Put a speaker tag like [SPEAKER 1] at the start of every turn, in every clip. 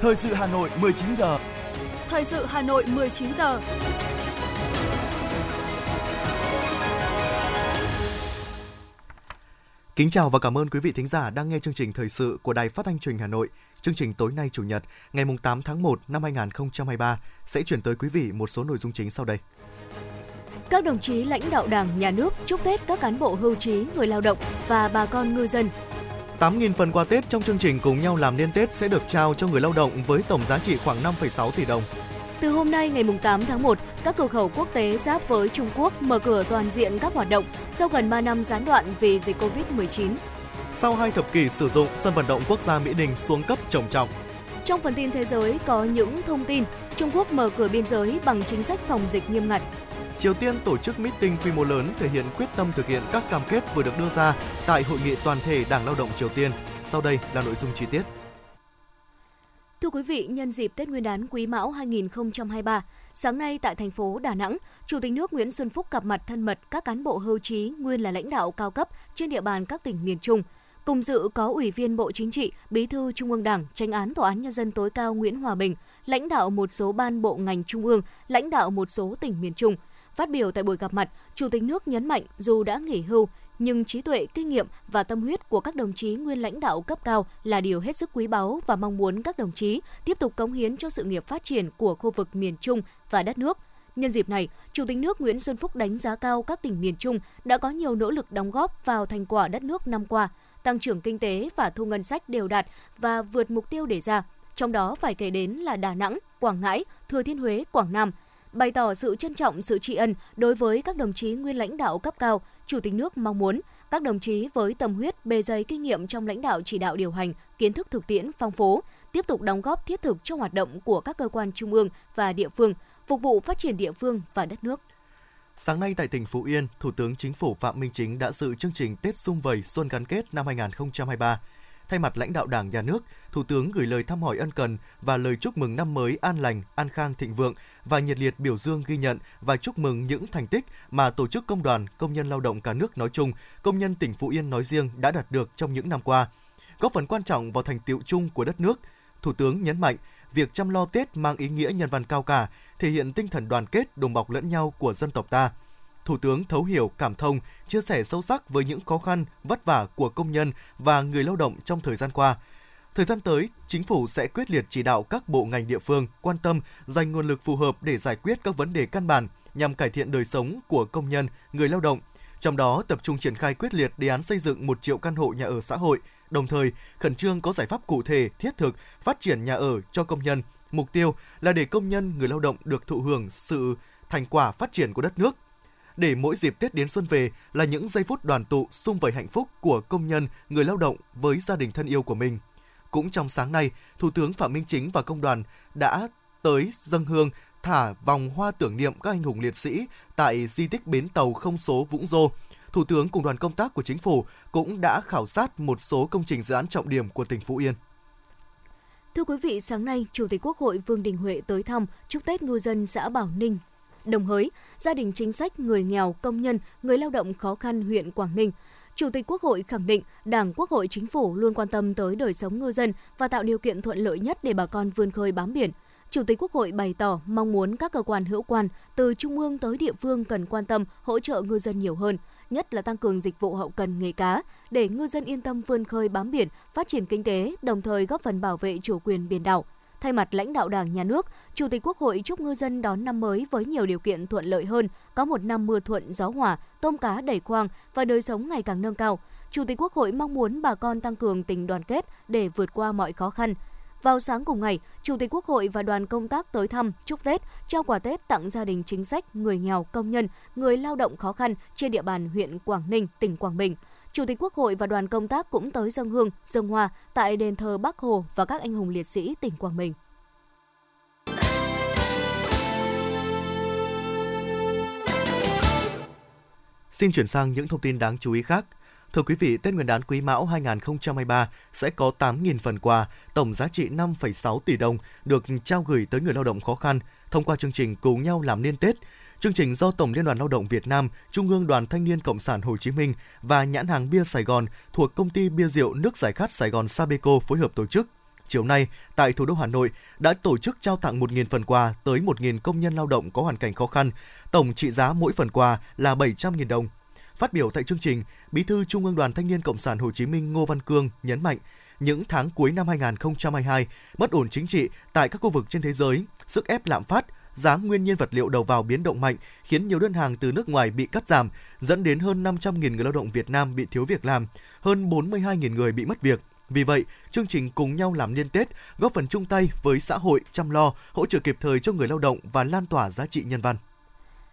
[SPEAKER 1] Thời sự Hà Nội 19 giờ.
[SPEAKER 2] Thời sự Hà Nội 19 giờ.
[SPEAKER 3] Kính chào và cảm ơn quý vị thính giả đang nghe chương trình thời sự của Đài Phát thanh Truyền hình Hà Nội. Chương trình tối nay Chủ nhật, ngày 8 tháng 1 năm 2023 sẽ chuyển tới quý vị một số nội dung chính sau đây.
[SPEAKER 4] Các đồng chí lãnh đạo Đảng, Nhà nước chúc Tết các cán bộ hưu trí, người lao động và bà con ngư dân
[SPEAKER 3] 8.000 phần quà Tết trong chương trình cùng nhau làm nên Tết sẽ được trao cho người lao động với tổng giá trị khoảng 5,6 tỷ đồng.
[SPEAKER 4] Từ hôm nay ngày 8 tháng 1, các cửa khẩu quốc tế giáp với Trung Quốc mở cửa toàn diện các hoạt động sau gần 3 năm gián đoạn vì dịch Covid-19.
[SPEAKER 3] Sau hai thập kỷ sử dụng, sân vận động quốc gia Mỹ Đình xuống cấp trầm trọng.
[SPEAKER 4] Trong phần tin thế giới có những thông tin Trung Quốc mở cửa biên giới bằng chính sách phòng dịch nghiêm ngặt.
[SPEAKER 3] Triều Tiên tổ chức meeting quy mô lớn thể hiện quyết tâm thực hiện các cam kết vừa được đưa ra tại hội nghị toàn thể Đảng Lao động Triều Tiên. Sau đây là nội dung chi tiết.
[SPEAKER 4] Thưa quý vị, nhân dịp Tết Nguyên đán Quý Mão 2023, sáng nay tại thành phố Đà Nẵng, Chủ tịch nước Nguyễn Xuân Phúc gặp mặt thân mật các cán bộ hưu trí nguyên là lãnh đạo cao cấp trên địa bàn các tỉnh miền Trung. Cùng dự có Ủy viên Bộ Chính trị, Bí thư Trung ương Đảng, Tranh án Tòa án Nhân dân tối cao Nguyễn Hòa Bình, lãnh đạo một số ban bộ ngành trung ương, lãnh đạo một số tỉnh miền Trung – Phát biểu tại buổi gặp mặt, Chủ tịch nước nhấn mạnh dù đã nghỉ hưu, nhưng trí tuệ, kinh nghiệm và tâm huyết của các đồng chí nguyên lãnh đạo cấp cao là điều hết sức quý báu và mong muốn các đồng chí tiếp tục cống hiến cho sự nghiệp phát triển của khu vực miền Trung và đất nước. Nhân dịp này, Chủ tịch nước Nguyễn Xuân Phúc đánh giá cao các tỉnh miền Trung đã có nhiều nỗ lực đóng góp vào thành quả đất nước năm qua, tăng trưởng kinh tế và thu ngân sách đều đạt và vượt mục tiêu đề ra. Trong đó phải kể đến là Đà Nẵng, Quảng Ngãi, Thừa Thiên Huế, Quảng Nam – bày tỏ sự trân trọng sự tri ân đối với các đồng chí nguyên lãnh đạo cấp cao, Chủ tịch nước mong muốn các đồng chí với tâm huyết, bề dày kinh nghiệm trong lãnh đạo chỉ đạo điều hành, kiến thức thực tiễn phong phú, tiếp tục đóng góp thiết thực trong hoạt động của các cơ quan trung ương và địa phương, phục vụ phát triển địa phương và đất nước.
[SPEAKER 3] Sáng nay tại tỉnh Phú Yên, Thủ tướng Chính phủ Phạm Minh Chính đã dự chương trình Tết Xung Vầy Xuân Gắn Kết năm 2023 Thay mặt lãnh đạo Đảng, Nhà nước, Thủ tướng gửi lời thăm hỏi ân cần và lời chúc mừng năm mới an lành, an khang thịnh vượng và nhiệt liệt biểu dương ghi nhận và chúc mừng những thành tích mà tổ chức công đoàn, công nhân lao động cả nước nói chung, công nhân tỉnh Phú Yên nói riêng đã đạt được trong những năm qua, góp phần quan trọng vào thành tiệu chung của đất nước. Thủ tướng nhấn mạnh, việc chăm lo Tết mang ý nghĩa nhân văn cao cả, thể hiện tinh thần đoàn kết, đùm bọc lẫn nhau của dân tộc ta – Thủ tướng thấu hiểu, cảm thông, chia sẻ sâu sắc với những khó khăn, vất vả của công nhân và người lao động trong thời gian qua. Thời gian tới, chính phủ sẽ quyết liệt chỉ đạo các bộ ngành địa phương quan tâm dành nguồn lực phù hợp để giải quyết các vấn đề căn bản nhằm cải thiện đời sống của công nhân, người lao động. Trong đó tập trung triển khai quyết liệt đề án xây dựng 1 triệu căn hộ nhà ở xã hội, đồng thời khẩn trương có giải pháp cụ thể, thiết thực phát triển nhà ở cho công nhân. Mục tiêu là để công nhân, người lao động được thụ hưởng sự thành quả phát triển của đất nước để mỗi dịp Tết đến xuân về là những giây phút đoàn tụ sum vầy hạnh phúc của công nhân, người lao động với gia đình thân yêu của mình. Cũng trong sáng nay, Thủ tướng Phạm Minh Chính và công đoàn đã tới dân hương thả vòng hoa tưởng niệm các anh hùng liệt sĩ tại di tích bến tàu không số Vũng Rô. Thủ tướng cùng đoàn công tác của chính phủ cũng đã khảo sát một số công trình dự án trọng điểm của tỉnh Phú Yên.
[SPEAKER 4] Thưa quý vị, sáng nay, Chủ tịch Quốc hội Vương Đình Huệ tới thăm chúc Tết ngư dân xã Bảo Ninh, Đồng Hới, gia đình chính sách, người nghèo, công nhân, người lao động khó khăn huyện Quảng Ninh. Chủ tịch Quốc hội khẳng định Đảng, Quốc hội, Chính phủ luôn quan tâm tới đời sống ngư dân và tạo điều kiện thuận lợi nhất để bà con vươn khơi bám biển. Chủ tịch Quốc hội bày tỏ mong muốn các cơ quan hữu quan từ trung ương tới địa phương cần quan tâm hỗ trợ ngư dân nhiều hơn, nhất là tăng cường dịch vụ hậu cần nghề cá để ngư dân yên tâm vươn khơi bám biển, phát triển kinh tế, đồng thời góp phần bảo vệ chủ quyền biển đảo. Thay mặt lãnh đạo Đảng, Nhà nước, Chủ tịch Quốc hội chúc ngư dân đón năm mới với nhiều điều kiện thuận lợi hơn, có một năm mưa thuận gió hòa, tôm cá đầy khoang và đời sống ngày càng nâng cao. Chủ tịch Quốc hội mong muốn bà con tăng cường tình đoàn kết để vượt qua mọi khó khăn. Vào sáng cùng ngày, Chủ tịch Quốc hội và đoàn công tác tới thăm, chúc Tết, trao quà Tết tặng gia đình chính sách, người nghèo, công nhân, người lao động khó khăn trên địa bàn huyện Quảng Ninh, tỉnh Quảng Bình. Chủ tịch Quốc hội và đoàn công tác cũng tới dân hương, dân hoa tại đền thờ Bắc Hồ và các anh hùng liệt sĩ tỉnh Quảng Bình.
[SPEAKER 3] Xin chuyển sang những thông tin đáng chú ý khác. Thưa quý vị, Tết Nguyên đán Quý Mão 2023 sẽ có 8.000 phần quà, tổng giá trị 5,6 tỷ đồng được trao gửi tới người lao động khó khăn thông qua chương trình Cùng nhau làm nên Tết Chương trình do Tổng Liên đoàn Lao động Việt Nam, Trung ương Đoàn Thanh niên Cộng sản Hồ Chí Minh và nhãn hàng bia Sài Gòn thuộc công ty bia rượu nước giải khát Sài Gòn Sabeco phối hợp tổ chức. chiều nay tại thủ đô Hà Nội đã tổ chức trao tặng 1.000 phần quà tới 1.000 công nhân lao động có hoàn cảnh khó khăn. Tổng trị giá mỗi phần quà là 700.000 đồng. Phát biểu tại chương trình, Bí thư Trung ương Đoàn Thanh niên Cộng sản Hồ Chí Minh Ngô Văn Cương nhấn mạnh, những tháng cuối năm 2022, bất ổn chính trị tại các khu vực trên thế giới, sức ép lạm phát, giá nguyên nhiên vật liệu đầu vào biến động mạnh khiến nhiều đơn hàng từ nước ngoài bị cắt giảm, dẫn đến hơn 500.000 người lao động Việt Nam bị thiếu việc làm, hơn 42.000 người bị mất việc. Vì vậy, chương trình cùng nhau làm liên Tết góp phần chung tay với xã hội chăm lo, hỗ trợ kịp thời cho người lao động và lan tỏa giá trị nhân văn.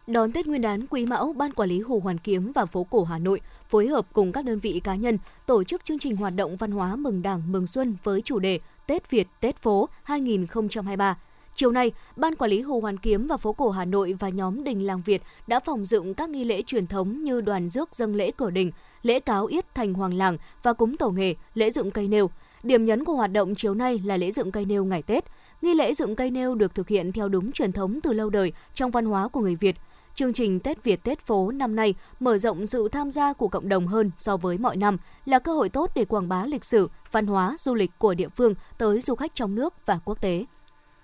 [SPEAKER 4] Đón Tết Nguyên đán Quý Mão, Ban Quản lý Hồ Hoàn Kiếm và phố cổ Hà Nội phối hợp cùng các đơn vị cá nhân tổ chức chương trình hoạt động văn hóa mừng Đảng mừng Xuân với chủ đề Tết Việt Tết phố 2023. Chiều nay, Ban Quản lý Hồ Hoàn Kiếm và phố cổ Hà Nội và nhóm Đình Làng Việt đã phòng dựng các nghi lễ truyền thống như đoàn rước dâng lễ cửa đình, lễ cáo yết thành hoàng làng và cúng tổ nghề, lễ dựng cây nêu. Điểm nhấn của hoạt động chiều nay là lễ dựng cây nêu ngày Tết. Nghi lễ dựng cây nêu được thực hiện theo đúng truyền thống từ lâu đời trong văn hóa của người Việt – Chương trình Tết Việt Tết phố năm nay mở rộng sự tham gia của cộng đồng hơn so với mọi năm, là cơ hội tốt để quảng bá lịch sử, văn hóa, du lịch của địa phương tới du khách trong nước và quốc tế.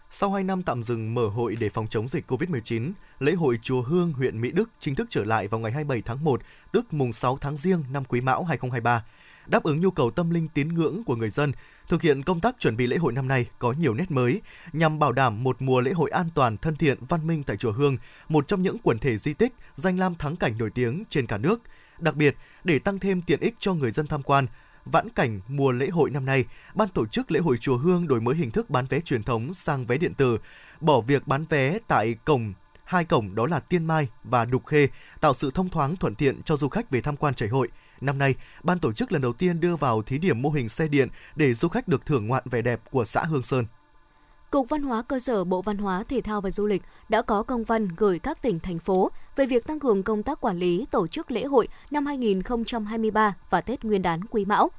[SPEAKER 3] Sau 2 năm tạm dừng mở hội để phòng chống dịch COVID-19, lễ hội Chùa Hương, huyện Mỹ Đức chính thức trở lại vào ngày 27 tháng 1, tức mùng 6 tháng Giêng năm Quý Mão 2023. Đáp ứng nhu cầu tâm linh tín ngưỡng của người dân, thực hiện công tác chuẩn bị lễ hội năm nay có nhiều nét mới nhằm bảo đảm một mùa lễ hội an toàn, thân thiện, văn minh tại chùa Hương, một trong những quần thể di tích danh lam thắng cảnh nổi tiếng trên cả nước. Đặc biệt, để tăng thêm tiện ích cho người dân tham quan, vãn cảnh mùa lễ hội năm nay, ban tổ chức lễ hội chùa Hương đổi mới hình thức bán vé truyền thống sang vé điện tử, bỏ việc bán vé tại cổng hai cổng đó là Tiên Mai và Đục Khê, tạo sự thông thoáng thuận tiện cho du khách về tham quan chảy hội. Năm nay, ban tổ chức lần đầu tiên đưa vào thí điểm mô hình xe điện để du khách được thưởng ngoạn vẻ đẹp của xã Hương Sơn.
[SPEAKER 4] Cục Văn hóa cơ sở Bộ Văn hóa, Thể thao và Du lịch đã có công văn gửi các tỉnh, thành phố về việc tăng cường công tác quản lý tổ chức lễ hội năm 2023 và Tết Nguyên đán Quý Mão.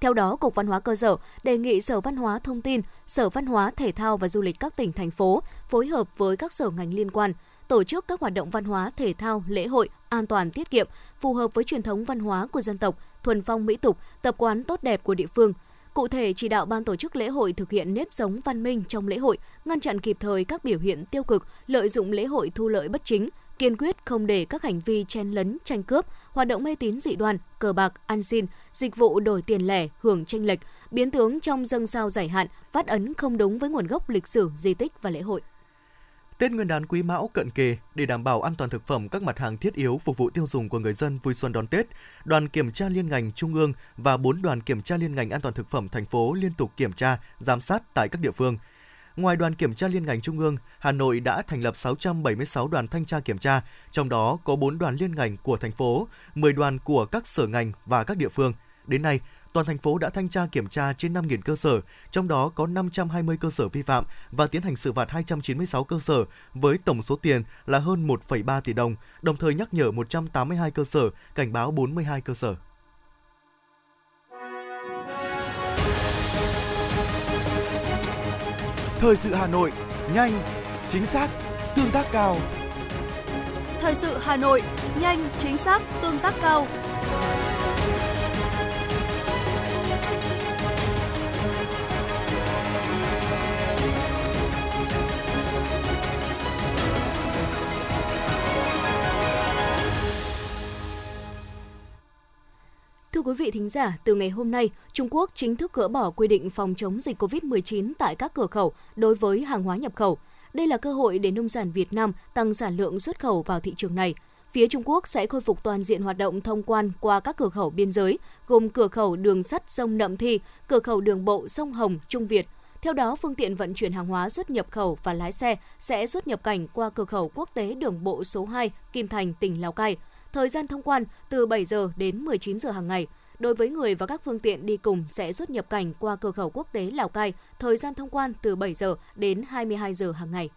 [SPEAKER 4] Theo đó, Cục Văn hóa cơ sở đề nghị Sở Văn hóa Thông tin, Sở Văn hóa Thể thao và Du lịch các tỉnh, thành phố phối hợp với các sở ngành liên quan tổ chức các hoạt động văn hóa, thể thao, lễ hội an toàn tiết kiệm, phù hợp với truyền thống văn hóa của dân tộc, thuần phong mỹ tục, tập quán tốt đẹp của địa phương. Cụ thể, chỉ đạo ban tổ chức lễ hội thực hiện nếp sống văn minh trong lễ hội, ngăn chặn kịp thời các biểu hiện tiêu cực, lợi dụng lễ hội thu lợi bất chính, kiên quyết không để các hành vi chen lấn, tranh cướp, hoạt động mê tín dị đoan, cờ bạc, ăn xin, dịch vụ đổi tiền lẻ, hưởng tranh lệch, biến tướng trong dâng sao giải hạn, phát ấn không đúng với nguồn gốc lịch sử, di tích và lễ hội.
[SPEAKER 3] Tết Nguyên đán Quý Mão cận kề để đảm bảo an toàn thực phẩm các mặt hàng thiết yếu phục vụ tiêu dùng của người dân vui xuân đón Tết, đoàn kiểm tra liên ngành trung ương và 4 đoàn kiểm tra liên ngành an toàn thực phẩm thành phố liên tục kiểm tra, giám sát tại các địa phương. Ngoài đoàn kiểm tra liên ngành trung ương, Hà Nội đã thành lập 676 đoàn thanh tra kiểm tra, trong đó có 4 đoàn liên ngành của thành phố, 10 đoàn của các sở ngành và các địa phương. Đến nay, toàn thành phố đã thanh tra kiểm tra trên 5.000 cơ sở, trong đó có 520 cơ sở vi phạm và tiến hành xử phạt 296 cơ sở với tổng số tiền là hơn 1,3 tỷ đồng, đồng thời nhắc nhở 182 cơ sở, cảnh báo 42 cơ sở.
[SPEAKER 1] Thời sự Hà Nội, nhanh, chính xác, tương tác cao.
[SPEAKER 2] Thời sự Hà Nội, nhanh, chính xác, tương tác cao.
[SPEAKER 4] Thưa quý vị thính giả, từ ngày hôm nay, Trung Quốc chính thức gỡ bỏ quy định phòng chống dịch COVID-19 tại các cửa khẩu đối với hàng hóa nhập khẩu. Đây là cơ hội để nông sản Việt Nam tăng sản lượng xuất khẩu vào thị trường này. Phía Trung Quốc sẽ khôi phục toàn diện hoạt động thông quan qua các cửa khẩu biên giới, gồm cửa khẩu đường sắt sông Nậm Thi, cửa khẩu đường bộ sông Hồng, Trung Việt. Theo đó, phương tiện vận chuyển hàng hóa xuất nhập khẩu và lái xe sẽ xuất nhập cảnh qua cửa khẩu quốc tế đường bộ số 2, Kim Thành, tỉnh Lào Cai – Thời gian thông quan từ 7 giờ đến 19 giờ hàng ngày. Đối với người và các phương tiện đi cùng sẽ xuất nhập cảnh qua cửa khẩu quốc tế Lào Cai, thời gian thông quan từ 7 giờ đến 22 giờ hàng ngày.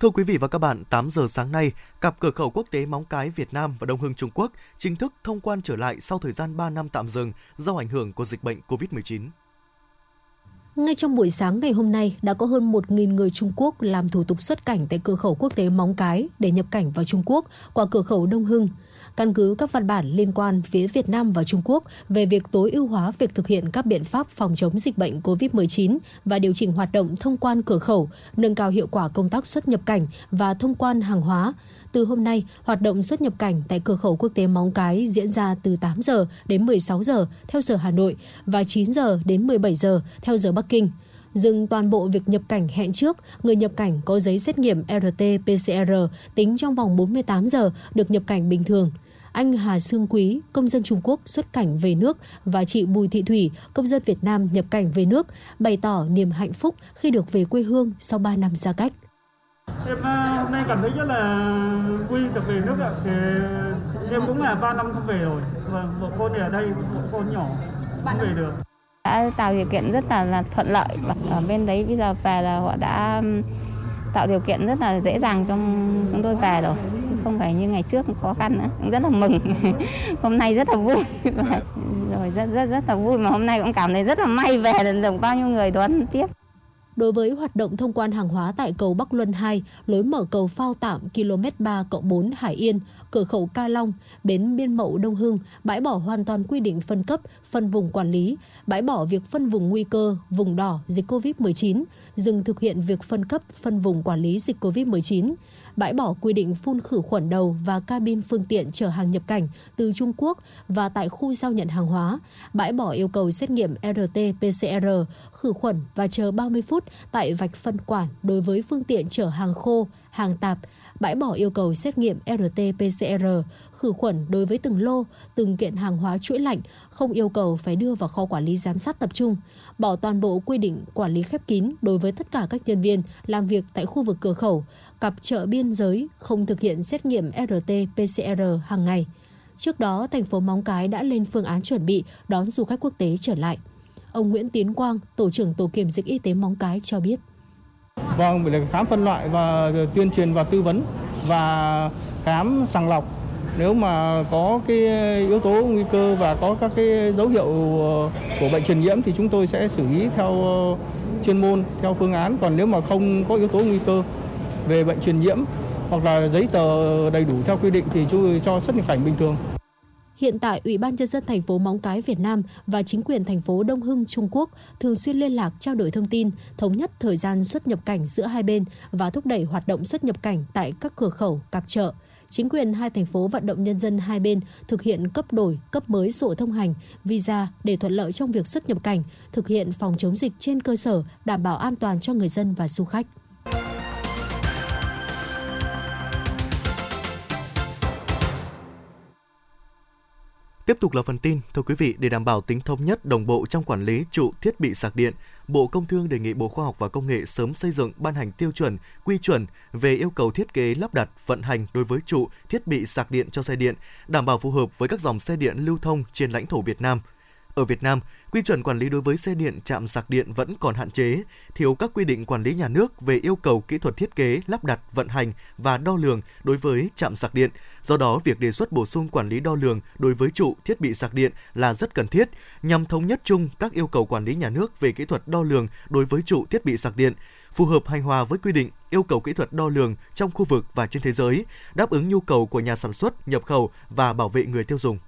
[SPEAKER 3] Thưa quý vị và các bạn, 8 giờ sáng nay, cặp cửa khẩu quốc tế Móng Cái Việt Nam và Đông Hưng Trung Quốc chính thức thông quan trở lại sau thời gian 3 năm tạm dừng do ảnh hưởng của dịch bệnh COVID-19.
[SPEAKER 5] Ngay trong buổi sáng ngày hôm nay, đã có hơn 1.000 người Trung Quốc làm thủ tục xuất cảnh tại cửa khẩu quốc tế Móng Cái để nhập cảnh vào Trung Quốc qua cửa khẩu Đông Hưng căn cứ các văn bản liên quan phía Việt Nam và Trung Quốc về việc tối ưu hóa việc thực hiện các biện pháp phòng chống dịch bệnh COVID-19 và điều chỉnh hoạt động thông quan cửa khẩu, nâng cao hiệu quả công tác xuất nhập cảnh và thông quan hàng hóa. Từ hôm nay, hoạt động xuất nhập cảnh tại cửa khẩu quốc tế Móng Cái diễn ra từ 8 giờ đến 16 giờ theo giờ Hà Nội và 9 giờ đến 17 giờ theo giờ Bắc Kinh dừng toàn bộ việc nhập cảnh hẹn trước, người nhập cảnh có giấy xét nghiệm RT-PCR tính trong vòng 48 giờ được nhập cảnh bình thường. Anh Hà Sương Quý, công dân Trung Quốc xuất cảnh về nước và chị Bùi Thị Thủy, công dân Việt Nam nhập cảnh về nước, bày tỏ niềm hạnh phúc khi được về quê hương sau 3 năm xa cách.
[SPEAKER 6] Em à, hôm nay cảm thấy rất là vui được về nước ạ. Thì em cũng là 3 năm không về rồi. Và vợ con ở đây, vợ con nhỏ không về được
[SPEAKER 7] đã tạo điều kiện rất là, là thuận lợi và ở bên đấy bây giờ về là họ đã tạo điều kiện rất là dễ dàng cho chúng tôi về rồi không phải như ngày trước khó khăn nữa. Rất là mừng. Hôm nay rất là vui. Rồi rất rất rất là vui. Mà hôm nay cũng cảm thấy rất là may về được bao nhiêu người đón tiếp.
[SPEAKER 5] Đối với hoạt động thông quan hàng hóa tại cầu Bắc Luân 2, lối mở cầu phao tạm km 3 4 Hải Yên, cửa khẩu Ca Long, bến Biên Mậu Đông Hưng bãi bỏ hoàn toàn quy định phân cấp, phân vùng quản lý, bãi bỏ việc phân vùng nguy cơ, vùng đỏ dịch COVID-19, dừng thực hiện việc phân cấp, phân vùng quản lý dịch COVID-19 bãi bỏ quy định phun khử khuẩn đầu và cabin phương tiện chở hàng nhập cảnh từ Trung Quốc và tại khu giao nhận hàng hóa, bãi bỏ yêu cầu xét nghiệm RT-PCR, khử khuẩn và chờ 30 phút tại vạch phân quản đối với phương tiện chở hàng khô, hàng tạp, bãi bỏ yêu cầu xét nghiệm RT-PCR, khử khuẩn đối với từng lô, từng kiện hàng hóa chuỗi lạnh, không yêu cầu phải đưa vào kho quản lý giám sát tập trung, bỏ toàn bộ quy định quản lý khép kín đối với tất cả các nhân viên làm việc tại khu vực cửa khẩu, cặp chợ biên giới không thực hiện xét nghiệm RT-PCR hàng ngày. Trước đó, thành phố Móng Cái đã lên phương án chuẩn bị đón du khách quốc tế trở lại. Ông Nguyễn Tiến Quang, Tổ trưởng Tổ kiểm dịch y tế Móng Cái cho biết.
[SPEAKER 8] Vâng, để khám phân loại và tuyên truyền và tư vấn và khám sàng lọc nếu mà có cái yếu tố nguy cơ và có các cái dấu hiệu ờ, của bệnh truyền nhiễm thì chúng tôi sẽ xử lý theo ờ, chuyên môn theo phương án còn nếu mà không có yếu tố nguy cơ về bệnh truyền nhiễm hoặc là giấy tờ đầy đủ theo quy định thì chúng tôi cho xuất nhập cảnh bình thường.
[SPEAKER 5] Hiện tại, Ủy ban nhân dân thành phố Móng Cái Việt Nam và chính quyền thành phố Đông Hưng Trung Quốc thường xuyên liên lạc trao đổi thông tin, thống nhất thời gian xuất nhập cảnh giữa hai bên và thúc đẩy hoạt động xuất nhập cảnh tại các cửa khẩu, cặp chợ. Chính quyền hai thành phố vận động nhân dân hai bên thực hiện cấp đổi, cấp mới sổ thông hành, visa để thuận lợi trong việc xuất nhập cảnh, thực hiện phòng chống dịch trên cơ sở đảm bảo an toàn cho người dân và du khách.
[SPEAKER 3] Tiếp tục là phần tin, thưa quý vị, để đảm bảo tính thống nhất đồng bộ trong quản lý trụ thiết bị sạc điện, Bộ Công Thương đề nghị Bộ Khoa học và Công nghệ sớm xây dựng ban hành tiêu chuẩn, quy chuẩn về yêu cầu thiết kế lắp đặt, vận hành đối với trụ thiết bị sạc điện cho xe điện, đảm bảo phù hợp với các dòng xe điện lưu thông trên lãnh thổ Việt Nam – ở Việt Nam, quy chuẩn quản lý đối với xe điện chạm sạc điện vẫn còn hạn chế, thiếu các quy định quản lý nhà nước về yêu cầu kỹ thuật thiết kế, lắp đặt, vận hành và đo lường đối với chạm sạc điện. Do đó, việc đề xuất bổ sung quản lý đo lường đối với trụ thiết bị sạc điện là rất cần thiết nhằm thống nhất chung các yêu cầu quản lý nhà nước về kỹ thuật đo lường đối với trụ thiết bị sạc điện phù hợp hài hòa với quy định yêu cầu kỹ thuật đo lường trong khu vực và trên thế giới, đáp ứng nhu cầu của nhà sản xuất, nhập khẩu và bảo vệ người tiêu dùng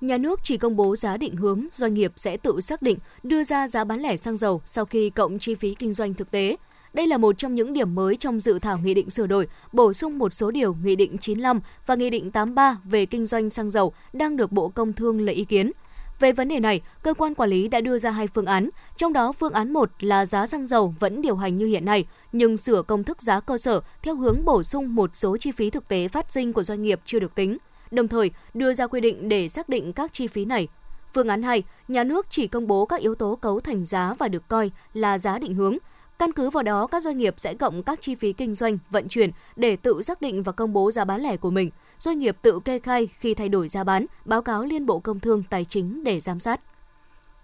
[SPEAKER 4] nhà nước chỉ công bố giá định hướng, doanh nghiệp sẽ tự xác định đưa ra giá bán lẻ xăng dầu sau khi cộng chi phí kinh doanh thực tế. Đây là một trong những điểm mới trong dự thảo nghị định sửa đổi, bổ sung một số điều Nghị định 95 và Nghị định 83 về kinh doanh xăng dầu đang được Bộ Công Thương lấy ý kiến. Về vấn đề này, cơ quan quản lý đã đưa ra hai phương án, trong đó phương án 1 là giá xăng dầu vẫn điều hành như hiện nay, nhưng sửa công thức giá cơ sở theo hướng bổ sung một số chi phí thực tế phát sinh của doanh nghiệp chưa được tính đồng thời đưa ra quy định để xác định các chi phí này. Phương án 2, nhà nước chỉ công bố các yếu tố cấu thành giá và được coi là giá định hướng. Căn cứ vào đó, các doanh nghiệp sẽ cộng các chi phí kinh doanh, vận chuyển để tự xác định và công bố giá bán lẻ của mình. Doanh nghiệp tự kê khai khi thay đổi giá bán, báo cáo Liên Bộ Công Thương Tài chính để giám sát.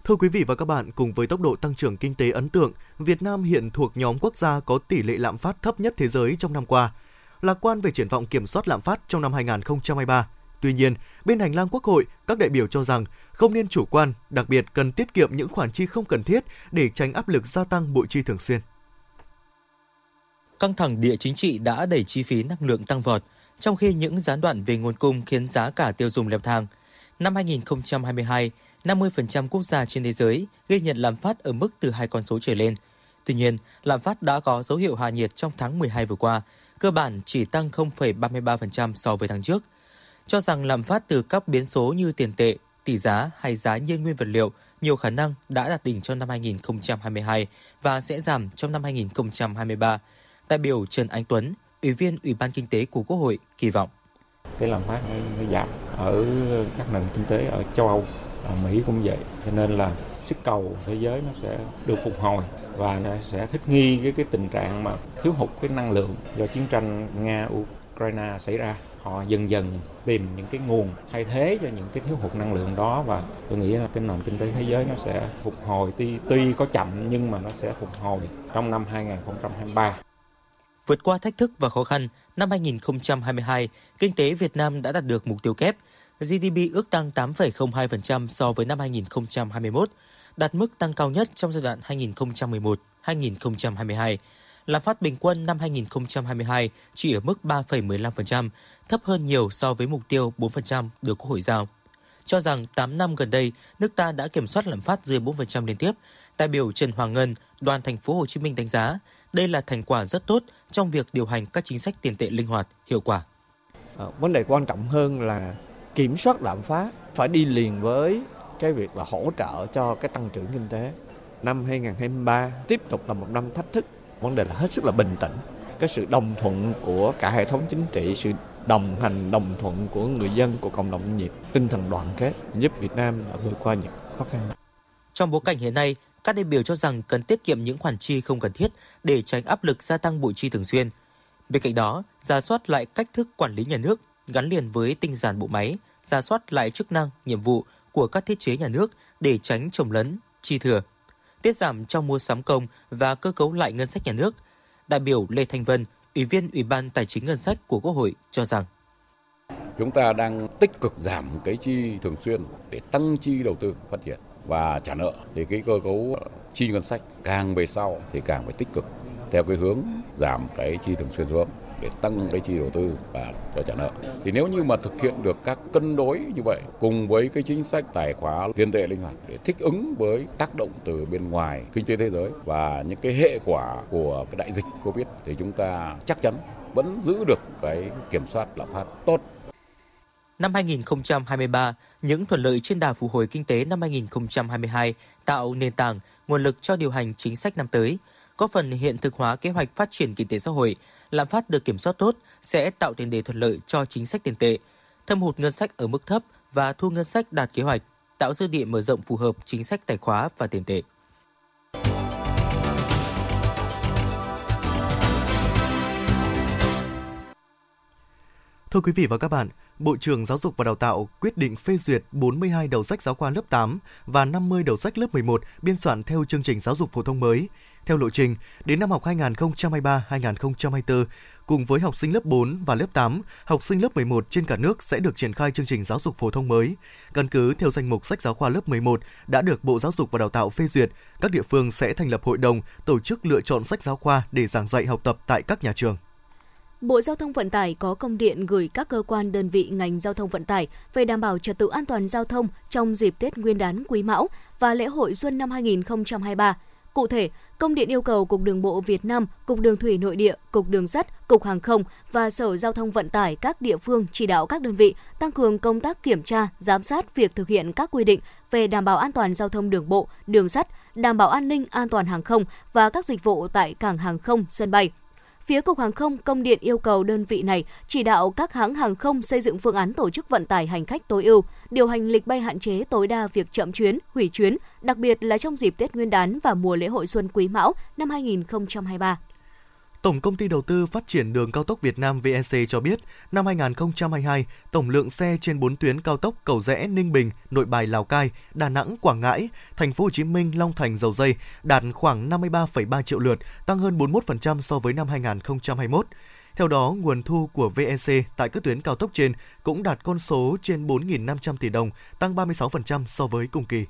[SPEAKER 3] Thưa quý vị và các bạn, cùng với tốc độ tăng trưởng kinh tế ấn tượng, Việt Nam hiện thuộc nhóm quốc gia có tỷ lệ lạm phát thấp nhất thế giới trong năm qua lạc quan về triển vọng kiểm soát lạm phát trong năm 2023. Tuy nhiên, bên hành lang Quốc hội, các đại biểu cho rằng không nên chủ quan, đặc biệt cần tiết kiệm những khoản chi không cần thiết để tránh áp lực gia tăng bội chi thường xuyên.
[SPEAKER 9] Căng thẳng địa chính trị đã đẩy chi phí năng lượng tăng vọt, trong khi những gián đoạn về nguồn cung khiến giá cả tiêu dùng leo thang. Năm 2022, 50% quốc gia trên thế giới ghi nhận lạm phát ở mức từ hai con số trở lên. Tuy nhiên, lạm phát đã có dấu hiệu hạ nhiệt trong tháng 12 vừa qua, cơ bản chỉ tăng 0,33% so với tháng trước. Cho rằng lạm phát từ các biến số như tiền tệ, tỷ giá hay giá nhiên nguyên vật liệu nhiều khả năng đã đạt đỉnh trong năm 2022 và sẽ giảm trong năm 2023. Đại biểu Trần Anh Tuấn, Ủy viên Ủy ban Kinh tế của Quốc hội kỳ vọng.
[SPEAKER 10] Cái lạm phát nó giảm ở các nền kinh tế ở châu Âu, ở Mỹ cũng vậy. Cho nên là sức cầu thế giới nó sẽ được phục hồi và nó sẽ thích nghi cái cái tình trạng mà thiếu hụt cái năng lượng do chiến tranh Nga Ukraine xảy ra họ dần dần tìm những cái nguồn thay thế cho những cái thiếu hụt năng lượng đó và tôi nghĩ là cái nền kinh tế thế giới nó sẽ phục hồi tuy, tuy có chậm nhưng mà nó sẽ phục hồi trong năm 2023.
[SPEAKER 9] Vượt qua thách thức và khó khăn, năm 2022, kinh tế Việt Nam đã đạt được mục tiêu kép. GDP ước tăng 8,02% so với năm 2021, đạt mức tăng cao nhất trong giai đoạn 2011-2022. Lạm phát bình quân năm 2022 chỉ ở mức 3,15%, thấp hơn nhiều so với mục tiêu 4% được Quốc hội giao. Cho rằng 8 năm gần đây, nước ta đã kiểm soát lạm phát dưới 4% liên tiếp, đại biểu Trần Hoàng Ngân, đoàn thành phố Hồ Chí Minh đánh giá đây là thành quả rất tốt trong việc điều hành các chính sách tiền tệ linh hoạt, hiệu quả.
[SPEAKER 11] Ờ, vấn đề quan trọng hơn là kiểm soát lạm phát phải đi liền với cái việc là hỗ trợ cho cái tăng trưởng kinh tế. Năm 2023 tiếp tục là một năm thách thức, vấn đề là hết sức là bình tĩnh. Cái sự đồng thuận của cả hệ thống chính trị, sự đồng hành, đồng thuận của người dân, của cộng đồng doanh nghiệp, tinh thần đoàn kết giúp Việt Nam vượt qua những khó khăn.
[SPEAKER 9] Trong bối cảnh hiện nay, các đại biểu cho rằng cần tiết kiệm những khoản chi không cần thiết để tránh áp lực gia tăng bội chi thường xuyên. Bên cạnh đó, ra soát lại cách thức quản lý nhà nước gắn liền với tinh giản bộ máy, ra soát lại chức năng, nhiệm vụ của các thiết chế nhà nước để tránh trồng lấn, chi thừa. Tiết giảm trong mua sắm công và cơ cấu lại ngân sách nhà nước. Đại biểu Lê Thanh Vân, Ủy viên Ủy ban Tài chính Ngân sách của Quốc hội cho rằng
[SPEAKER 12] Chúng ta đang tích cực giảm cái chi thường xuyên để tăng chi đầu tư phát triển và trả nợ thì cái cơ cấu chi ngân sách càng về sau thì càng phải tích cực theo cái hướng giảm cái chi thường xuyên xuống để tăng cái chi đầu tư và cho trả nợ. Thì nếu như mà thực hiện được các cân đối như vậy cùng với cái chính sách tài khóa tiền tệ linh hoạt để thích ứng với tác động từ bên ngoài kinh tế thế giới và những cái hệ quả của cái đại dịch Covid thì chúng ta chắc chắn vẫn giữ được cái kiểm soát lạm phát tốt
[SPEAKER 9] Năm 2023, những thuận lợi trên đà phục hồi kinh tế năm 2022 tạo nền tảng, nguồn lực cho điều hành chính sách năm tới, có phần hiện thực hóa kế hoạch phát triển kinh tế xã hội, lạm phát được kiểm soát tốt sẽ tạo tiền đề thuận lợi cho chính sách tiền tệ, thâm hụt ngân sách ở mức thấp và thu ngân sách đạt kế hoạch, tạo dư địa mở rộng phù hợp chính sách tài khóa và tiền tệ.
[SPEAKER 3] Thưa quý vị và các bạn, Bộ trưởng Giáo dục và Đào tạo quyết định phê duyệt 42 đầu sách giáo khoa lớp 8 và 50 đầu sách lớp 11 biên soạn theo chương trình giáo dục phổ thông mới. Theo lộ trình, đến năm học 2023-2024, cùng với học sinh lớp 4 và lớp 8, học sinh lớp 11 trên cả nước sẽ được triển khai chương trình giáo dục phổ thông mới. Căn cứ theo danh mục sách giáo khoa lớp 11 đã được Bộ Giáo dục và Đào tạo phê duyệt, các địa phương sẽ thành lập hội đồng tổ chức lựa chọn sách giáo khoa để giảng dạy học tập tại các nhà trường.
[SPEAKER 4] Bộ Giao thông Vận tải có công điện gửi các cơ quan đơn vị ngành giao thông vận tải về đảm bảo trật tự an toàn giao thông trong dịp Tết Nguyên đán Quý Mão và lễ hội Xuân năm 2023. Cụ thể, công điện yêu cầu Cục Đường bộ Việt Nam, Cục Đường thủy nội địa, Cục Đường sắt, Cục Hàng không và Sở Giao thông Vận tải các địa phương chỉ đạo các đơn vị tăng cường công tác kiểm tra, giám sát việc thực hiện các quy định về đảm bảo an toàn giao thông đường bộ, đường sắt, đảm bảo an ninh an toàn hàng không và các dịch vụ tại cảng hàng không, sân bay. Phía Cục Hàng không công điện yêu cầu đơn vị này chỉ đạo các hãng hàng không xây dựng phương án tổ chức vận tải hành khách tối ưu, điều hành lịch bay hạn chế tối đa việc chậm chuyến, hủy chuyến, đặc biệt là trong dịp Tết Nguyên đán và mùa lễ hội Xuân Quý Mão năm 2023.
[SPEAKER 3] Tổng công ty đầu tư phát triển đường cao tốc Việt Nam VEC cho biết, năm 2022, tổng lượng xe trên 4 tuyến cao tốc Cầu Rẽ, Ninh Bình, Nội Bài, Lào Cai, Đà Nẵng, Quảng Ngãi, Thành phố Hồ Chí Minh, Long Thành, Dầu Dây đạt khoảng 53,3 triệu lượt, tăng hơn 41% so với năm 2021. Theo đó, nguồn thu của VEC tại các tuyến cao tốc trên cũng đạt con số trên 4.500 tỷ đồng, tăng 36% so với cùng kỳ.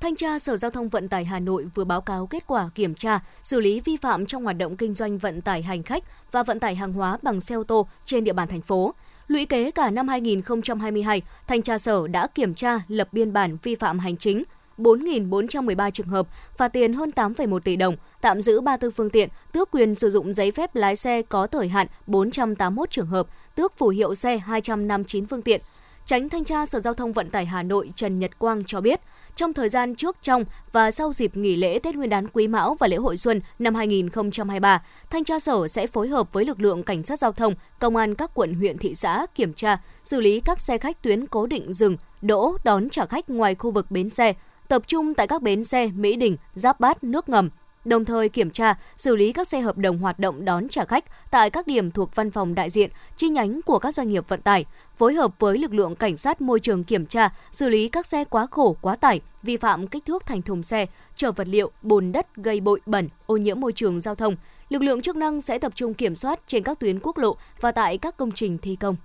[SPEAKER 4] Thanh tra Sở Giao thông Vận tải Hà Nội vừa báo cáo kết quả kiểm tra, xử lý vi phạm trong hoạt động kinh doanh vận tải hành khách và vận tải hàng hóa bằng xe ô tô trên địa bàn thành phố. Lũy kế cả năm 2022, Thanh tra Sở đã kiểm tra, lập biên bản vi phạm hành chính 4.413 trường hợp, phạt tiền hơn 8,1 tỷ đồng, tạm giữ 34 phương tiện, tước quyền sử dụng giấy phép lái xe có thời hạn 481 trường hợp, tước phù hiệu xe 259 phương tiện. Tránh thanh tra Sở Giao thông Vận tải Hà Nội Trần Nhật Quang cho biết, trong thời gian trước, trong và sau dịp nghỉ lễ Tết Nguyên đán Quý Mão và lễ hội xuân năm 2023, Thanh tra Sở sẽ phối hợp với lực lượng cảnh sát giao thông, công an các quận huyện thị xã kiểm tra, xử lý các xe khách tuyến cố định dừng, đỗ, đón trả khách ngoài khu vực bến xe, tập trung tại các bến xe Mỹ Đình, Giáp Bát, nước ngầm, đồng thời kiểm tra, xử lý các xe hợp đồng hoạt động đón trả khách tại các điểm thuộc văn phòng đại diện, chi nhánh của các doanh nghiệp vận tải, phối hợp với lực lượng cảnh sát môi trường kiểm tra, xử lý các xe quá khổ, quá tải, vi phạm kích thước thành thùng xe, chở vật liệu, bùn đất gây bụi bẩn, ô nhiễm môi trường giao thông. Lực lượng chức năng sẽ tập trung kiểm soát trên các tuyến quốc lộ và tại các công trình thi công.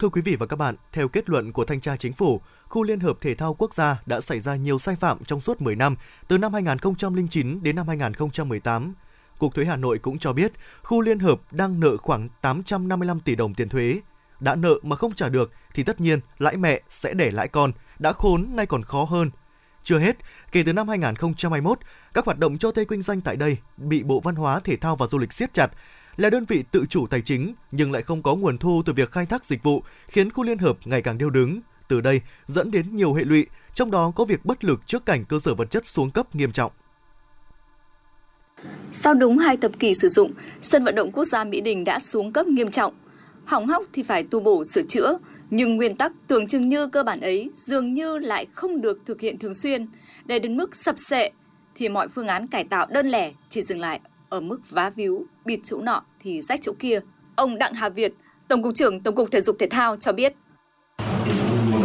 [SPEAKER 3] Thưa quý vị và các bạn, theo kết luận của Thanh tra Chính phủ, khu Liên hợp Thể thao Quốc gia đã xảy ra nhiều sai phạm trong suốt 10 năm, từ năm 2009 đến năm 2018. Cục Thuế Hà Nội cũng cho biết, khu Liên hợp đang nợ khoảng 855 tỷ đồng tiền thuế. Đã nợ mà không trả được thì tất nhiên lãi mẹ sẽ để lãi con, đã khốn nay còn khó hơn. Chưa hết, kể từ năm 2021, các hoạt động cho thuê kinh doanh tại đây bị Bộ Văn hóa, Thể thao và Du lịch siết chặt, là đơn vị tự chủ tài chính nhưng lại không có nguồn thu từ việc khai thác dịch vụ, khiến khu liên hợp ngày càng điêu đứng. Từ đây dẫn đến nhiều hệ lụy, trong đó có việc bất lực trước cảnh cơ sở vật chất xuống cấp nghiêm trọng.
[SPEAKER 13] Sau đúng hai thập kỷ sử dụng, sân vận động quốc gia Mỹ Đình đã xuống cấp nghiêm trọng. Hỏng hóc thì phải tu bổ sửa chữa, nhưng nguyên tắc tưởng chừng như cơ bản ấy dường như lại không được thực hiện thường xuyên. Để đến mức sập sệ thì mọi phương án cải tạo đơn lẻ chỉ dừng lại ở mức vá víu, bịt chỗ nọ thì rách chỗ kia. Ông Đặng Hà Việt, Tổng cục trưởng Tổng cục Thể dục Thể thao cho biết.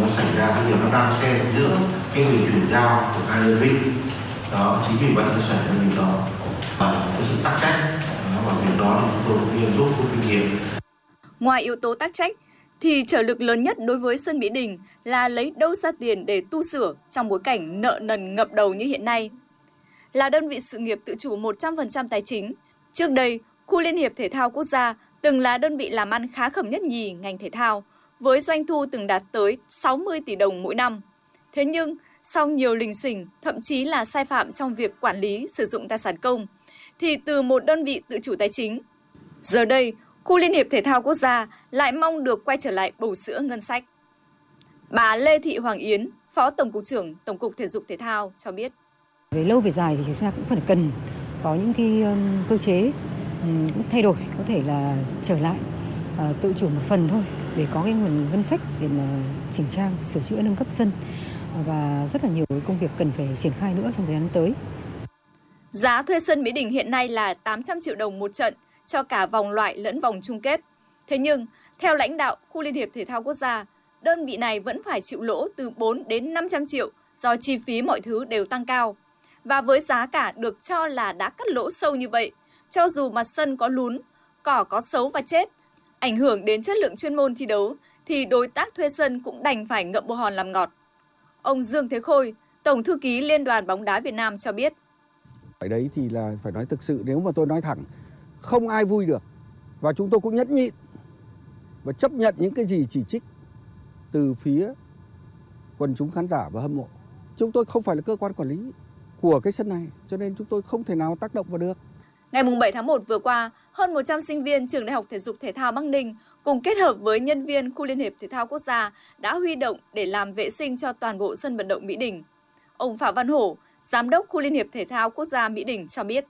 [SPEAKER 14] Nó xảy ra cái việc nó đang xen giữa cái việc chuyển giao của hai đơn vị. Đó, chính vì vậy nó xảy ra việc đó. Và cái sự tắc trách và việc đó thì chúng tôi cũng nghiêm túc rút kinh nghiệm.
[SPEAKER 13] Ngoài yếu tố tác trách, thì trở lực lớn nhất đối với Sân Mỹ Đình là lấy đâu ra tiền để tu sửa trong bối cảnh nợ nần ngập đầu như hiện nay. Là đơn vị sự nghiệp tự chủ 100% tài chính, trước đây, khu Liên hiệp Thể thao Quốc gia từng là đơn vị làm ăn khá khẩm nhất nhì ngành thể thao, với doanh thu từng đạt tới 60 tỷ đồng mỗi năm. Thế nhưng, sau nhiều lình xình, thậm chí là sai phạm trong việc quản lý sử dụng tài sản công, thì từ một đơn vị tự chủ tài chính, giờ đây khu Liên hiệp Thể thao Quốc gia lại mong được quay trở lại bầu sữa ngân sách. Bà Lê Thị Hoàng Yến, Phó Tổng cục trưởng Tổng cục Thể dục Thể thao cho biết.
[SPEAKER 15] Về lâu về dài thì chúng ta cũng phải cần có những cái cơ chế thay đổi, có thể là trở lại ờ, tự chủ một phần thôi để có cái nguồn ngân sách để mà chỉnh trang, sửa chữa, nâng cấp sân ờ, và rất là nhiều công việc cần phải triển khai nữa trong thời gian tới.
[SPEAKER 13] Giá thuê sân Mỹ Đình hiện nay là 800 triệu đồng một trận cho cả vòng loại lẫn vòng chung kết. Thế nhưng, theo lãnh đạo khu Liên hiệp Thể thao Quốc gia, đơn vị này vẫn phải chịu lỗ từ 4 đến 500 triệu do chi phí mọi thứ đều tăng cao. Và với giá cả được cho là đã cắt lỗ sâu như vậy, cho dù mặt sân có lún, cỏ có xấu và chết, ảnh hưởng đến chất lượng chuyên môn thi đấu, thì đối tác thuê sân cũng đành phải ngậm bồ hòn làm ngọt. Ông Dương Thế Khôi, Tổng thư ký Liên đoàn bóng đá Việt Nam cho biết.
[SPEAKER 16] Ở đấy thì là phải nói thực sự nếu mà tôi nói thẳng không ai vui được và chúng tôi cũng nhẫn nhịn và chấp nhận những cái gì chỉ trích từ phía quần chúng khán giả và hâm mộ. Chúng tôi không phải là cơ quan quản lý của cái sân này cho nên chúng tôi không thể nào tác động vào được.
[SPEAKER 13] Ngày 7 tháng 1 vừa qua, hơn 100 sinh viên trường Đại học Thể dục Thể thao Bắc Ninh cùng kết hợp với nhân viên khu Liên hiệp Thể thao Quốc gia đã huy động để làm vệ sinh cho toàn bộ sân vận động Mỹ Đình. Ông Phạm Văn Hổ, Giám đốc khu Liên hiệp Thể thao Quốc gia Mỹ Đình cho biết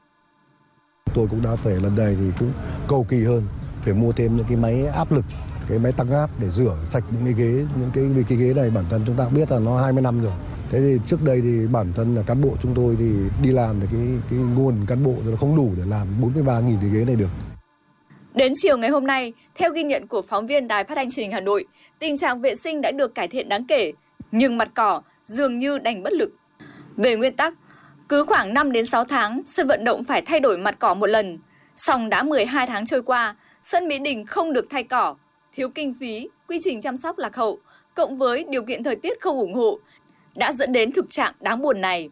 [SPEAKER 17] tôi cũng đã phải lần này thì cũng cầu kỳ hơn phải mua thêm những cái máy áp lực cái máy tăng áp để rửa sạch những cái ghế những cái vì cái ghế này bản thân chúng ta biết là nó 20 năm rồi thế thì trước đây thì bản thân là cán bộ chúng tôi thì đi làm thì cái cái nguồn cán bộ nó không đủ để làm 43.000 cái ghế này được
[SPEAKER 13] Đến chiều ngày hôm nay, theo ghi nhận của phóng viên Đài Phát thanh truyền hình Hà Nội, tình trạng vệ sinh đã được cải thiện đáng kể, nhưng mặt cỏ dường như đành bất lực. Về nguyên tắc, cứ khoảng 5 đến 6 tháng, sân vận động phải thay đổi mặt cỏ một lần. Song đã 12 tháng trôi qua, sân Mỹ Đình không được thay cỏ, thiếu kinh phí, quy trình chăm sóc lạc hậu, cộng với điều kiện thời tiết không ủng hộ, đã dẫn đến thực trạng đáng buồn này.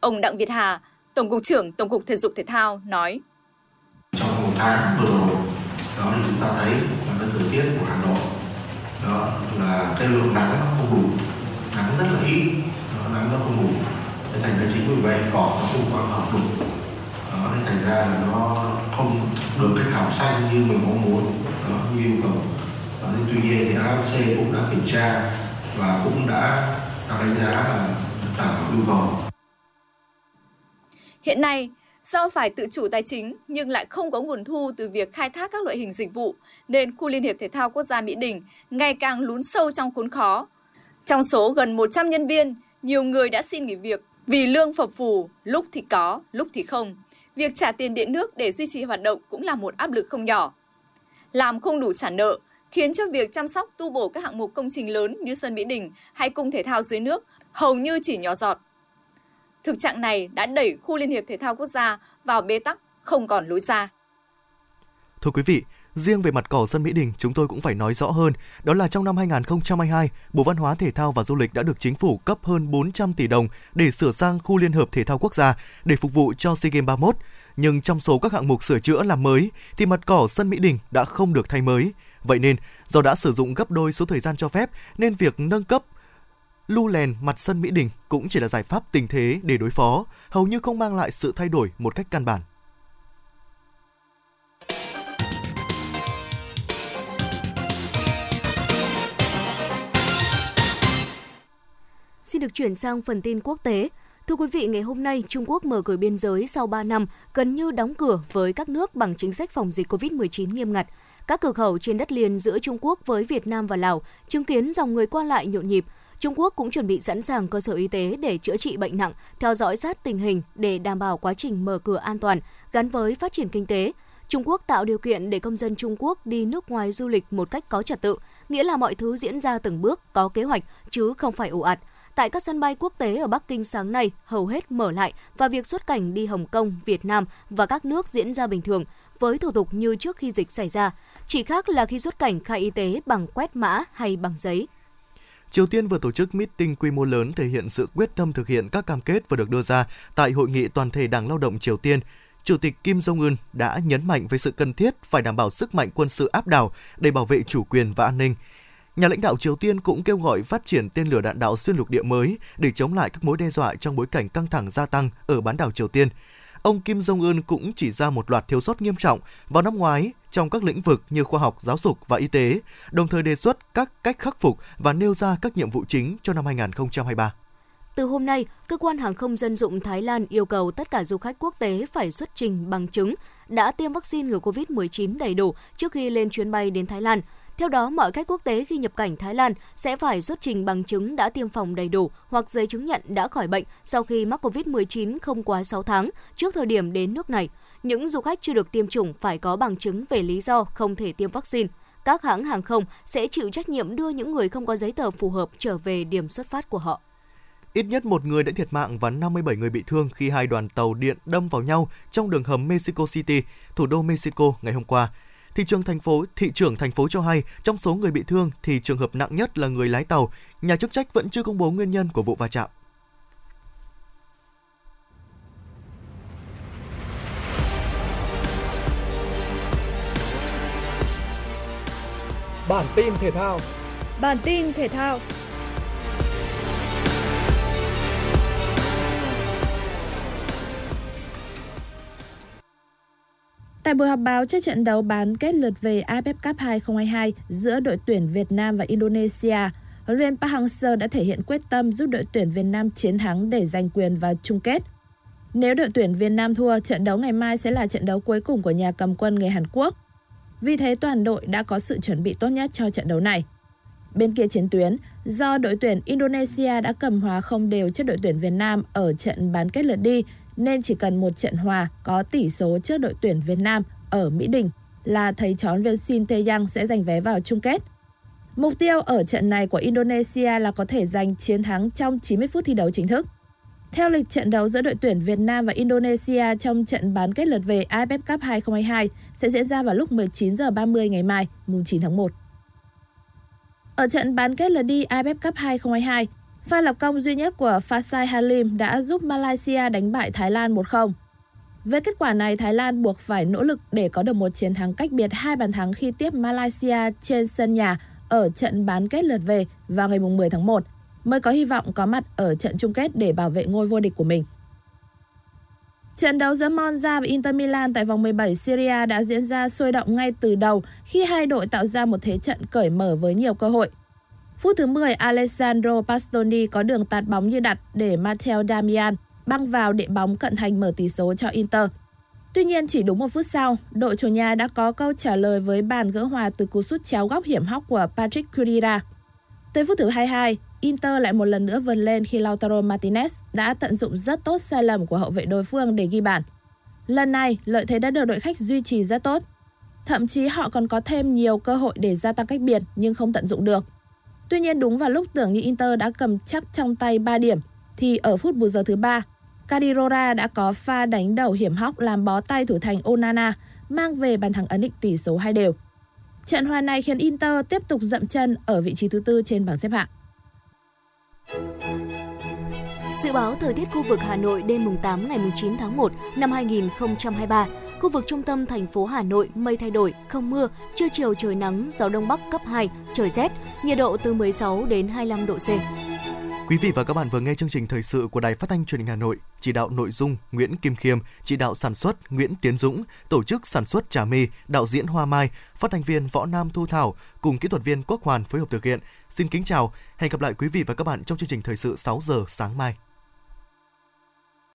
[SPEAKER 13] Ông Đặng Việt Hà, Tổng cục trưởng Tổng cục Thể dục Thể thao nói.
[SPEAKER 14] Trong một tháng vừa rồi, đó thì chúng ta thấy là cái thời tiết của Hà Nội đó là cái lượng nắng nó không đủ, nắng rất là ít, đó, nắng nó không đủ. Thế thành ra chính vì vậy cỏ nó không quang hợp đủ. Đó, nên thành ra là nó không được cái thảm xanh như mình mong muốn, đó, như yêu cầu. Đó, nên tuy nhiên thì AFC cũng đã kiểm tra và cũng đã, theo đánh giá là đảm bảo nhu cầu.
[SPEAKER 13] Hiện nay, do phải tự chủ tài chính nhưng lại không có nguồn thu từ việc khai thác các loại hình dịch vụ, nên khu Liên hiệp Thể thao Quốc gia Mỹ Đình ngày càng lún sâu trong khốn khó. Trong số gần 100 nhân viên, nhiều người đã xin nghỉ việc vì lương phập phù, lúc thì có, lúc thì không. Việc trả tiền điện nước để duy trì hoạt động cũng là một áp lực không nhỏ. Làm không đủ trả nợ, khiến cho việc chăm sóc tu bổ các hạng mục công trình lớn như sân Mỹ Đình hay cung thể thao dưới nước hầu như chỉ nhỏ giọt. Thực trạng này đã đẩy khu Liên hiệp Thể thao Quốc gia vào bế tắc, không còn lối ra.
[SPEAKER 3] Thưa quý vị, riêng về mặt cỏ sân Mỹ Đình, chúng tôi cũng phải nói rõ hơn, đó là trong năm 2022, Bộ Văn hóa Thể thao và Du lịch đã được chính phủ cấp hơn 400 tỷ đồng để sửa sang khu Liên hợp Thể thao Quốc gia để phục vụ cho SEA Games 31. Nhưng trong số các hạng mục sửa chữa làm mới thì mặt cỏ sân Mỹ Đình đã không được thay mới. Vậy nên, do đã sử dụng gấp đôi số thời gian cho phép nên việc nâng cấp lưu lèn mặt sân Mỹ Đình cũng chỉ là giải pháp tình thế để đối phó, hầu như không mang lại sự thay đổi một cách căn bản.
[SPEAKER 4] Xin được chuyển sang phần tin quốc tế. Thưa quý vị, ngày hôm nay, Trung Quốc mở cửa biên giới sau 3 năm, gần như đóng cửa với các nước bằng chính sách phòng dịch COVID-19 nghiêm ngặt. Các cửa khẩu trên đất liền giữa Trung Quốc với Việt Nam và Lào chứng kiến dòng người qua lại nhộn nhịp. Trung Quốc cũng chuẩn bị sẵn sàng cơ sở y tế để chữa trị bệnh nặng, theo dõi sát tình hình để đảm bảo quá trình mở cửa an toàn gắn với phát triển kinh tế. Trung Quốc tạo điều kiện để công dân Trung Quốc đi nước ngoài du lịch một cách có trật tự, nghĩa là mọi thứ diễn ra từng bước, có kế hoạch chứ không phải ồ ạt. Tại các sân bay quốc tế ở Bắc Kinh sáng nay hầu hết mở lại và việc xuất cảnh đi Hồng Kông, Việt Nam và các nước diễn ra bình thường với thủ tục như trước khi dịch xảy ra. Chỉ khác là khi xuất cảnh khai y tế bằng quét mã hay bằng giấy.
[SPEAKER 3] Triều Tiên vừa tổ chức meeting quy mô lớn thể hiện sự quyết tâm thực hiện các cam kết vừa được đưa ra tại hội nghị toàn thể Đảng Lao động Triều Tiên. Chủ tịch Kim Jong-un đã nhấn mạnh về sự cần thiết phải đảm bảo sức mạnh quân sự áp đảo để bảo vệ chủ quyền và an ninh. Nhà lãnh đạo Triều Tiên cũng kêu gọi phát triển tên lửa đạn đạo xuyên lục địa mới để chống lại các mối đe dọa trong bối cảnh căng thẳng gia tăng ở bán đảo Triều Tiên. Ông Kim Jong-un cũng chỉ ra một loạt thiếu sót nghiêm trọng vào năm ngoái trong các lĩnh vực như khoa học, giáo dục và y tế, đồng thời đề xuất các cách khắc phục và nêu ra các nhiệm vụ chính cho năm 2023.
[SPEAKER 4] Từ hôm nay, cơ quan hàng không dân dụng Thái Lan yêu cầu tất cả du khách quốc tế phải xuất trình bằng chứng đã tiêm vaccine ngừa COVID-19 đầy đủ trước khi lên chuyến bay đến Thái Lan. Theo đó, mọi khách quốc tế khi nhập cảnh Thái Lan sẽ phải xuất trình bằng chứng đã tiêm phòng đầy đủ hoặc giấy chứng nhận đã khỏi bệnh sau khi mắc COVID-19 không quá 6 tháng trước thời điểm đến nước này. Những du khách chưa được tiêm chủng phải có bằng chứng về lý do không thể tiêm vaccine. Các hãng hàng không sẽ chịu trách nhiệm đưa những người không có giấy tờ phù hợp trở về điểm xuất phát của họ.
[SPEAKER 3] Ít nhất một người đã thiệt mạng và 57 người bị thương khi hai đoàn tàu điện đâm vào nhau trong đường hầm Mexico City, thủ đô Mexico ngày hôm qua. Thị trường thành phố, thị trưởng thành phố cho hay, trong số người bị thương thì trường hợp nặng nhất là người lái tàu. Nhà chức trách vẫn chưa công bố nguyên nhân của vụ va chạm.
[SPEAKER 1] Bản tin thể thao.
[SPEAKER 2] Bản tin thể thao.
[SPEAKER 18] Tại buổi họp báo trước trận đấu bán kết lượt về AFF Cup 2022 giữa đội tuyển Việt Nam và Indonesia, huấn luyện Park Hang-seo đã thể hiện quyết tâm giúp đội tuyển Việt Nam chiến thắng để giành quyền vào chung kết. Nếu đội tuyển Việt Nam thua, trận đấu ngày mai sẽ là trận đấu cuối cùng của nhà cầm quân người Hàn Quốc. Vì thế toàn đội đã có sự chuẩn bị tốt nhất cho trận đấu này. Bên kia chiến tuyến, do đội tuyển Indonesia đã cầm hòa không đều trước đội tuyển Việt Nam ở trận bán kết lượt đi, nên chỉ cần một trận hòa có tỷ số trước đội tuyển Việt Nam ở Mỹ Đình là thầy chón viên Shin Tae-yang sẽ giành vé vào chung kết. Mục tiêu ở trận này của Indonesia là có thể giành chiến thắng trong 90 phút thi đấu chính thức. Theo lịch trận đấu giữa đội tuyển Việt Nam và Indonesia trong trận bán kết lượt về AFF Cup 2022 sẽ diễn ra vào lúc 19 giờ 30 ngày mai, mùng 9 tháng 1. Ở trận bán kết lượt đi AFF Cup 2022, Pha lập công duy nhất của Fasai Halim đã giúp Malaysia đánh bại Thái Lan 1-0. Với kết quả này, Thái Lan buộc phải nỗ lực để có được một chiến thắng cách biệt hai bàn thắng khi tiếp Malaysia trên sân nhà ở trận bán kết lượt về vào ngày 10 tháng 1, mới có hy vọng có mặt ở trận chung kết để bảo vệ ngôi vô địch của mình. Trận đấu giữa Monza và Inter Milan tại vòng 17 Syria đã diễn ra sôi động ngay từ đầu khi hai đội tạo ra một thế trận cởi mở với nhiều cơ hội. Phút thứ 10, Alessandro Pastoni có đường tạt bóng như đặt để Matteo Damian băng vào để bóng cận thành mở tỷ số cho Inter. Tuy nhiên chỉ đúng một phút sau, đội chủ nhà đã có câu trả lời với bàn gỡ hòa từ cú sút chéo góc hiểm hóc của Patrick Curira. Tới phút thứ 22, Inter lại một lần nữa vươn lên khi Lautaro Martinez đã tận dụng rất tốt sai lầm của hậu vệ đối phương để ghi bàn. Lần này, lợi thế đã được đội khách duy trì rất tốt. Thậm chí họ còn có thêm nhiều cơ hội để gia tăng cách biệt nhưng không tận dụng được. Tuy nhiên đúng vào lúc tưởng như Inter đã cầm chắc trong tay 3 điểm thì ở phút bù giờ thứ 3, Cadirora đã có pha đánh đầu hiểm hóc làm bó tay thủ thành Onana, mang về bàn thắng ấn định tỷ số hai đều. Trận hòa này khiến Inter tiếp tục dậm chân ở vị trí thứ tư trên bảng xếp hạng.
[SPEAKER 4] Dự báo thời tiết khu vực Hà Nội đêm mùng 8 ngày mùng 9 tháng 1 năm 2023. Khu vực trung tâm thành phố Hà Nội mây thay đổi, không mưa, trưa chiều trời nắng, gió đông bắc cấp 2, trời rét, nhiệt độ từ 16 đến 25 độ C.
[SPEAKER 3] Quý vị và các bạn vừa nghe chương trình thời sự của Đài Phát thanh Truyền hình Hà Nội, chỉ đạo nội dung Nguyễn Kim Khiêm, chỉ đạo sản xuất Nguyễn Tiến Dũng, tổ chức sản xuất Trà My, đạo diễn Hoa Mai, phát thanh viên Võ Nam Thu Thảo cùng kỹ thuật viên Quốc Hoàn phối hợp thực hiện. Xin kính chào, hẹn gặp lại quý vị và các bạn trong chương trình thời sự 6 giờ sáng mai.